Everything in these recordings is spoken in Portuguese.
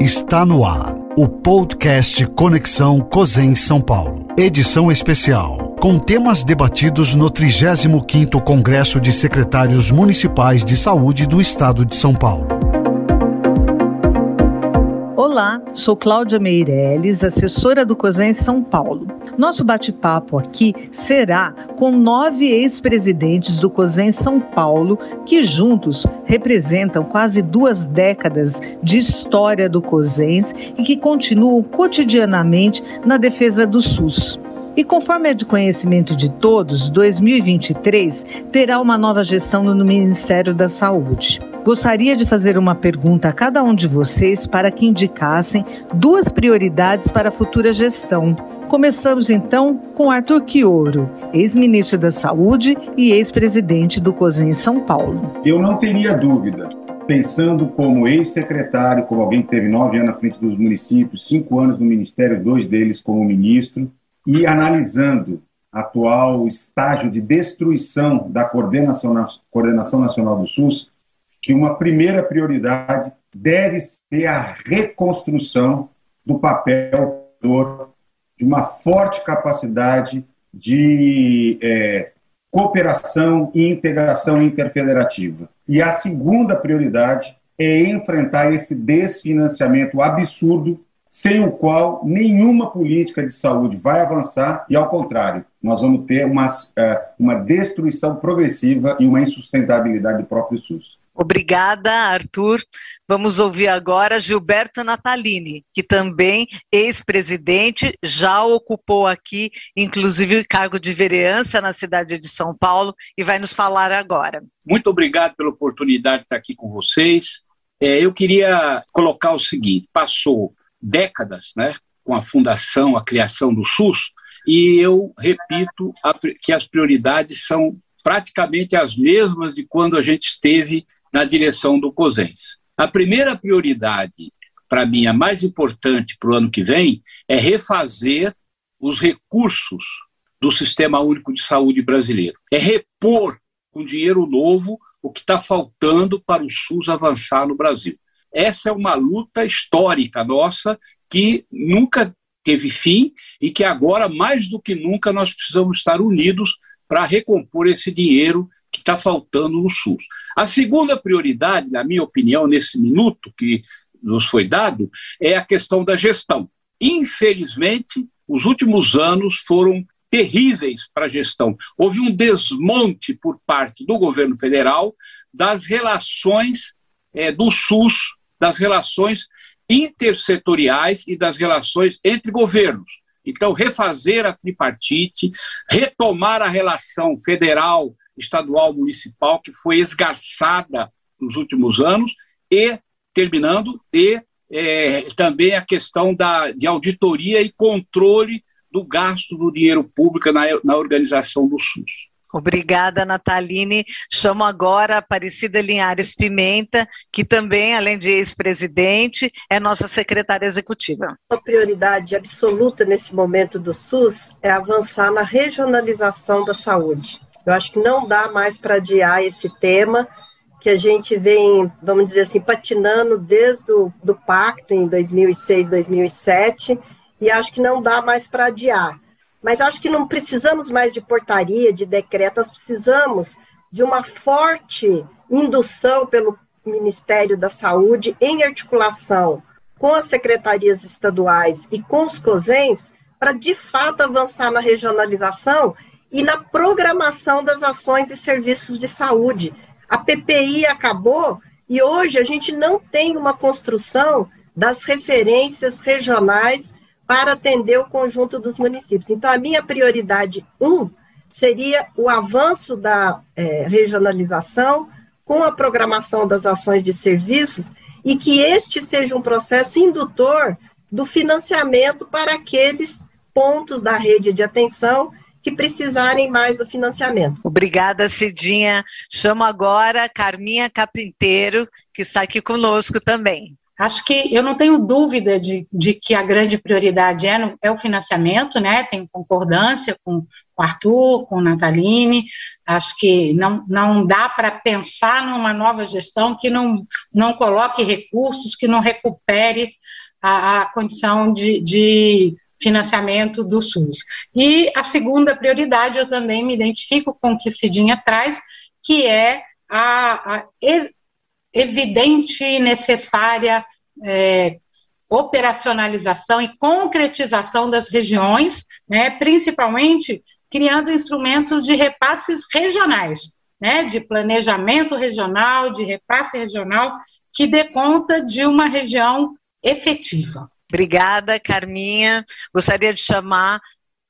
Está no ar o podcast Conexão COSEM São Paulo. Edição especial com temas debatidos no 35º Congresso de Secretários Municipais de Saúde do Estado de São Paulo. Olá, sou Cláudia Meirelles, assessora do COSEN São Paulo. Nosso bate-papo aqui será com nove ex-presidentes do COSEN São Paulo, que juntos representam quase duas décadas de história do COSENS e que continuam cotidianamente na defesa do SUS. E conforme é de conhecimento de todos, 2023 terá uma nova gestão no Ministério da Saúde. Gostaria de fazer uma pergunta a cada um de vocês para que indicassem duas prioridades para a futura gestão. Começamos então com Arthur Quioro, ex-ministro da Saúde e ex-presidente do COSEN São Paulo. Eu não teria dúvida, pensando como ex-secretário, como alguém que teve nove anos à frente dos municípios, cinco anos no Ministério, dois deles como ministro, e analisando atual estágio de destruição da coordenação, coordenação nacional do SUS, que uma primeira prioridade deve ser a reconstrução do papel de uma forte capacidade de é, cooperação e integração interfederativa. E a segunda prioridade é enfrentar esse desfinanciamento absurdo sem o qual nenhuma política de saúde vai avançar e, ao contrário, nós vamos ter uma, é, uma destruição progressiva e uma insustentabilidade do próprio SUS. Obrigada, Arthur. Vamos ouvir agora Gilberto Natalini, que também ex-presidente, já ocupou aqui, inclusive, o cargo de vereança na cidade de São Paulo e vai nos falar agora. Muito obrigado pela oportunidade de estar aqui com vocês. É, eu queria colocar o seguinte: passou décadas, né, com a fundação, a criação do SUS, e eu repito a, que as prioridades são praticamente as mesmas de quando a gente esteve na direção do COSENS. A primeira prioridade, para mim, a mais importante para o ano que vem, é refazer os recursos do Sistema Único de Saúde brasileiro. É repor com dinheiro novo o que está faltando para o SUS avançar no Brasil. Essa é uma luta histórica nossa que nunca teve fim e que agora, mais do que nunca, nós precisamos estar unidos para recompor esse dinheiro que está faltando no SUS. A segunda prioridade, na minha opinião, nesse minuto que nos foi dado, é a questão da gestão. Infelizmente, os últimos anos foram terríveis para a gestão. Houve um desmonte por parte do governo federal das relações é, do SUS das relações intersetoriais e das relações entre governos. Então, refazer a tripartite, retomar a relação federal, estadual, municipal, que foi esgarçada nos últimos anos, e, terminando, e é, também a questão da, de auditoria e controle do gasto do dinheiro público na, na organização do SUS. Obrigada, Nataline. Chamo agora a Aparecida Linhares Pimenta, que também, além de ex-presidente, é nossa secretária executiva. A prioridade absoluta nesse momento do SUS é avançar na regionalização da saúde. Eu acho que não dá mais para adiar esse tema, que a gente vem, vamos dizer assim, patinando desde o do pacto em 2006, 2007, e acho que não dá mais para adiar. Mas acho que não precisamos mais de portaria, de decreto, nós precisamos de uma forte indução pelo Ministério da Saúde em articulação com as secretarias estaduais e com os COSENS para de fato avançar na regionalização e na programação das ações e serviços de saúde. A PPI acabou e hoje a gente não tem uma construção das referências regionais para atender o conjunto dos municípios. Então, a minha prioridade um seria o avanço da é, regionalização com a programação das ações de serviços e que este seja um processo indutor do financiamento para aqueles pontos da rede de atenção que precisarem mais do financiamento. Obrigada, Cidinha. Chamo agora Carminha Capinteiro, que está aqui conosco também. Acho que eu não tenho dúvida de, de que a grande prioridade é, no, é o financiamento, né? Tenho concordância com o Arthur, com o Nataline. Acho que não, não dá para pensar numa nova gestão que não, não coloque recursos, que não recupere a, a condição de, de financiamento do SUS. E a segunda prioridade, eu também me identifico com o que Cidinha traz, que é a, a evidente e necessária é, operacionalização e concretização das regiões, né, principalmente criando instrumentos de repasses regionais, né, de planejamento regional, de repasse regional, que dê conta de uma região efetiva. Obrigada, Carminha. Gostaria de chamar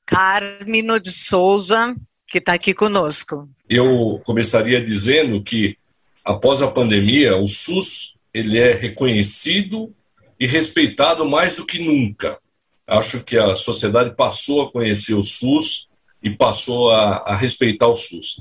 Carmino de Souza, que está aqui conosco. Eu começaria dizendo que após a pandemia, o SUS ele é reconhecido e respeitado mais do que nunca. Acho que a sociedade passou a conhecer o SUS e passou a, a respeitar o SUS.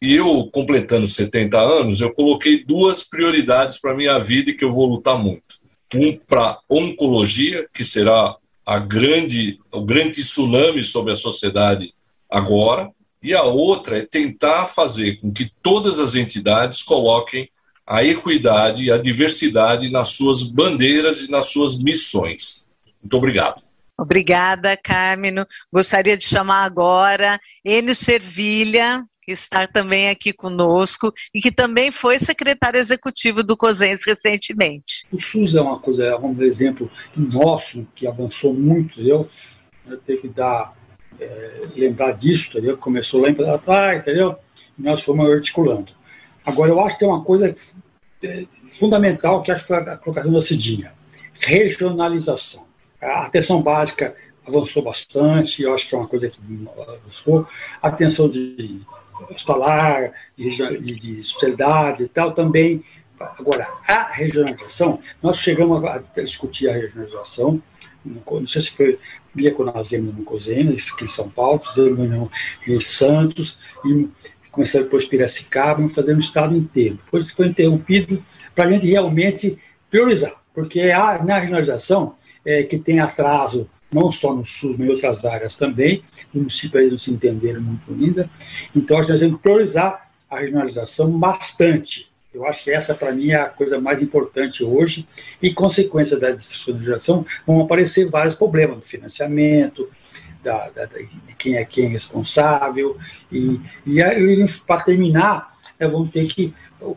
E eu, completando 70 anos, eu coloquei duas prioridades para a minha vida e que eu vou lutar muito. Um para oncologia, que será a grande, o grande tsunami sobre a sociedade agora, e a outra é tentar fazer com que todas as entidades coloquem a equidade e a diversidade nas suas bandeiras e nas suas missões. Muito obrigado. Obrigada, Carmino. Gostaria de chamar agora Enio Servilha, está também aqui conosco e que também foi secretário executivo do COSENS recentemente. O SUS é uma coisa, é um exemplo nosso que avançou muito, entendeu? Eu tenho que dar é, lembrar disso, entendeu? Começou lá atrás, entendeu? E nós fomos articulando. Agora, eu acho que tem uma coisa é, fundamental que acho que foi a colocação da Cidinha. Regionalização. A atenção básica avançou bastante, eu acho que é uma coisa que avançou. A atenção de hospitalar, de, de, de e tal, também. Agora, a regionalização, nós chegamos a discutir a regionalização, não sei se foi via com nós no Cozena, aqui em São Paulo, fizemos em Santos, e começamos depois Piracicaba, e fazer no estado inteiro. Depois foi interrompido para a gente realmente priorizar, porque há, na regionalização é, que tem atraso não só no SUS, mas em outras áreas também, o município aí não se entenderam muito ainda, então nós temos que priorizar a regionalização bastante, eu acho que essa, para mim, é a coisa mais importante hoje. E, consequência da descentralização, vão aparecer vários problemas do financiamento, da, da, de quem é quem é responsável. E, e, para terminar, né, vamos ter que.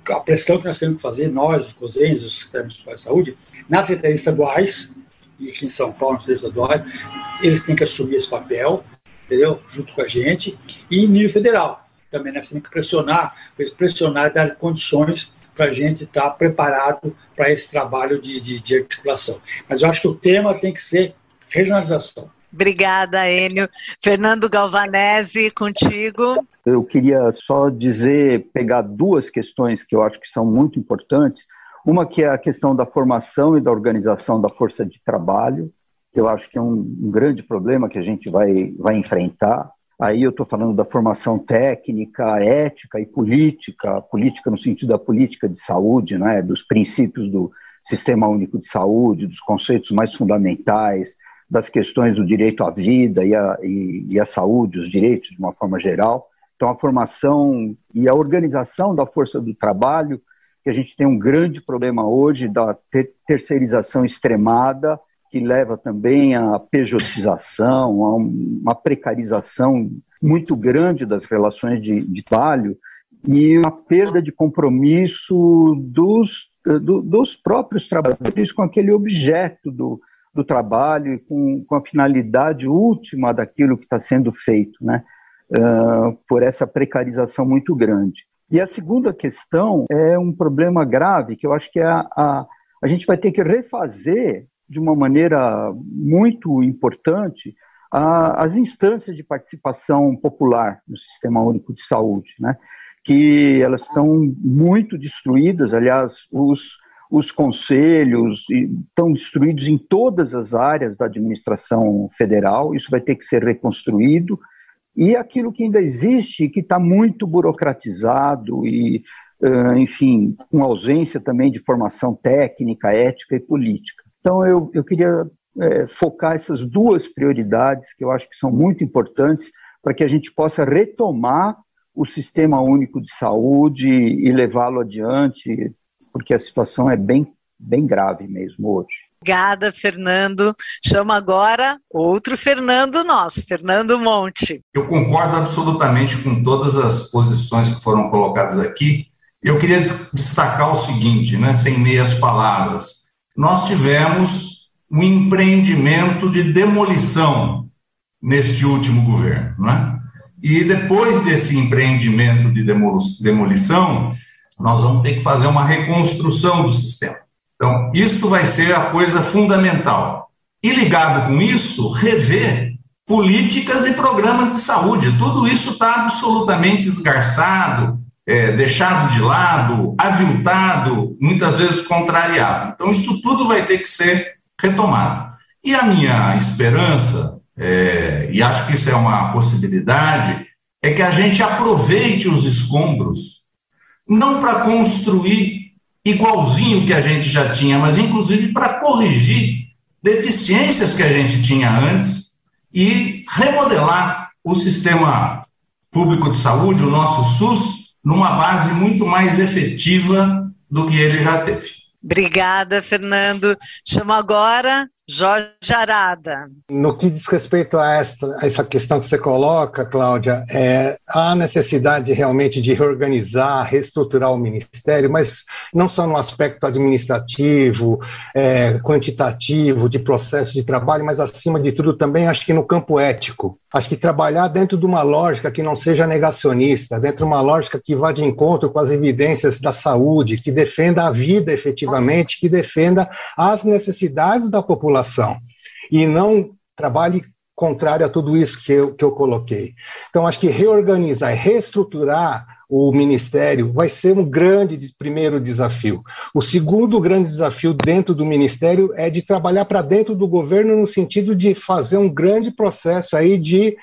A pressão que nós temos que fazer, nós, os COSENS, os secretários de saúde, nas secretarias estaduais, e aqui em São Paulo, nas secretarias estaduais, eles têm que assumir esse papel, entendeu? Junto com a gente, e nível federal também, né? Você tem que pressionar, pressionar e dar condições para a gente estar tá preparado para esse trabalho de, de, de articulação. Mas eu acho que o tema tem que ser regionalização. Obrigada, Enio. Fernando Galvanese, contigo. Eu queria só dizer, pegar duas questões que eu acho que são muito importantes. Uma que é a questão da formação e da organização da força de trabalho, que eu acho que é um, um grande problema que a gente vai, vai enfrentar. Aí eu estou falando da formação técnica, ética e política, política no sentido da política de saúde, né, dos princípios do Sistema Único de Saúde, dos conceitos mais fundamentais, das questões do direito à vida e à, e, e à saúde, os direitos de uma forma geral. Então, a formação e a organização da força do trabalho, que a gente tem um grande problema hoje da ter terceirização extremada, que leva também à pejotização, a uma precarização muito grande das relações de, de trabalho e uma perda de compromisso dos, do, dos próprios trabalhadores com aquele objeto do, do trabalho e com, com a finalidade última daquilo que está sendo feito, né? Uh, por essa precarização muito grande. E a segunda questão é um problema grave que eu acho que é a, a, a gente vai ter que refazer de uma maneira muito importante a, as instâncias de participação popular no Sistema Único de Saúde, né? que elas estão muito destruídas, aliás, os, os conselhos estão destruídos em todas as áreas da administração federal, isso vai ter que ser reconstruído, e aquilo que ainda existe, que está muito burocratizado e enfim, com ausência também de formação técnica, ética e política. Então, eu, eu queria é, focar essas duas prioridades que eu acho que são muito importantes para que a gente possa retomar o sistema único de saúde e levá-lo adiante, porque a situação é bem, bem grave mesmo hoje. Obrigada, Fernando. Chama agora outro Fernando nosso, Fernando Monte. Eu concordo absolutamente com todas as posições que foram colocadas aqui. Eu queria destacar o seguinte, né, sem meias palavras. Nós tivemos um empreendimento de demolição neste último governo, né? E depois desse empreendimento de demolição, nós vamos ter que fazer uma reconstrução do sistema. Então, isto vai ser a coisa fundamental. E ligado com isso, rever políticas e programas de saúde. Tudo isso está absolutamente esgarçado, é, deixado de lado, aviltado, muitas vezes contrariado. Então, isso tudo vai ter que ser retomado. E a minha esperança, é, e acho que isso é uma possibilidade, é que a gente aproveite os escombros, não para construir igualzinho que a gente já tinha, mas inclusive para corrigir deficiências que a gente tinha antes e remodelar o sistema público de saúde, o nosso SUS, numa base muito mais efetiva do que ele já teve. Obrigada, Fernando. Chamo agora Jorge Arada. No que diz respeito a, esta, a essa questão que você coloca, Cláudia, é, há necessidade realmente de reorganizar, reestruturar o Ministério, mas não só no aspecto administrativo, é, quantitativo, de processo de trabalho, mas acima de tudo também acho que no campo ético. Acho que trabalhar dentro de uma lógica que não seja negacionista, dentro de uma lógica que vá de encontro com as evidências da saúde, que defenda a vida efetivamente, que defenda as necessidades da população e não trabalhe contrário a tudo isso que eu, que eu coloquei. Então, acho que reorganizar e reestruturar o ministério vai ser um grande primeiro desafio. O segundo grande desafio dentro do ministério é de trabalhar para dentro do governo no sentido de fazer um grande processo aí de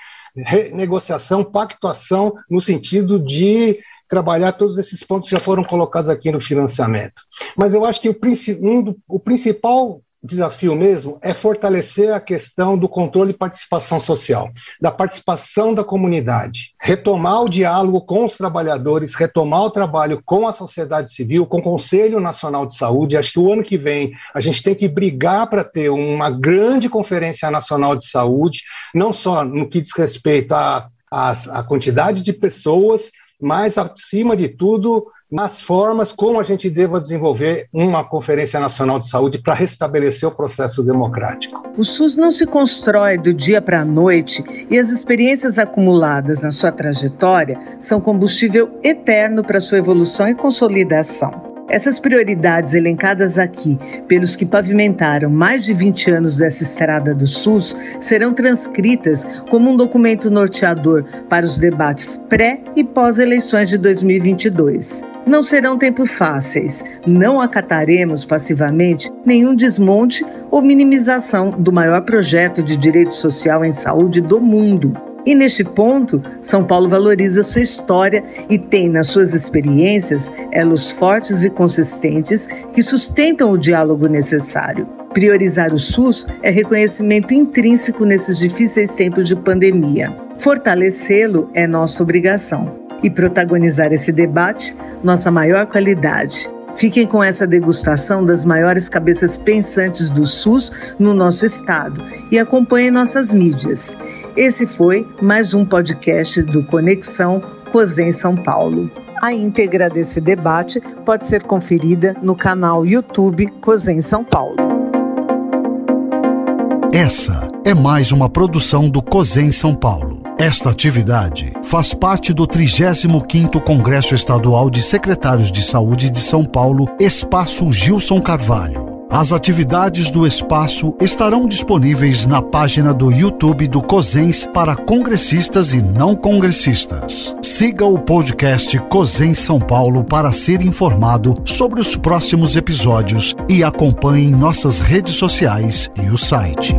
negociação, pactuação, no sentido de trabalhar todos esses pontos que já foram colocados aqui no financiamento. Mas eu acho que o, um do, o principal desafio mesmo é fortalecer a questão do controle e participação social, da participação da comunidade, retomar o diálogo com os trabalhadores, retomar o trabalho com a sociedade civil, com o Conselho Nacional de Saúde. Acho que o ano que vem a gente tem que brigar para ter uma grande conferência nacional de saúde, não só no que diz respeito à, à, à quantidade de pessoas, mas acima de tudo nas formas como a gente deva desenvolver uma Conferência Nacional de Saúde para restabelecer o processo democrático. O SUS não se constrói do dia para a noite e as experiências acumuladas na sua trajetória são combustível eterno para sua evolução e consolidação. Essas prioridades elencadas aqui pelos que pavimentaram mais de 20 anos dessa estrada do SUS serão transcritas como um documento norteador para os debates pré e pós-eleições de 2022. Não serão tempos fáceis. Não acataremos passivamente nenhum desmonte ou minimização do maior projeto de direito social em saúde do mundo. E neste ponto, São Paulo valoriza sua história e tem nas suas experiências elos fortes e consistentes que sustentam o diálogo necessário. Priorizar o SUS é reconhecimento intrínseco nesses difíceis tempos de pandemia. Fortalecê-lo é nossa obrigação. E protagonizar esse debate, nossa maior qualidade. Fiquem com essa degustação das maiores cabeças pensantes do SUS no nosso estado e acompanhem nossas mídias. Esse foi mais um podcast do Conexão COSEM São Paulo. A íntegra desse debate pode ser conferida no canal YouTube COSEM São Paulo. Essa é mais uma produção do COSEM São Paulo. Esta atividade faz parte do 35º Congresso Estadual de Secretários de Saúde de São Paulo, Espaço Gilson Carvalho. As atividades do espaço estarão disponíveis na página do YouTube do COSENS para congressistas e não congressistas. Siga o podcast COSENS São Paulo para ser informado sobre os próximos episódios e acompanhe nossas redes sociais e o site.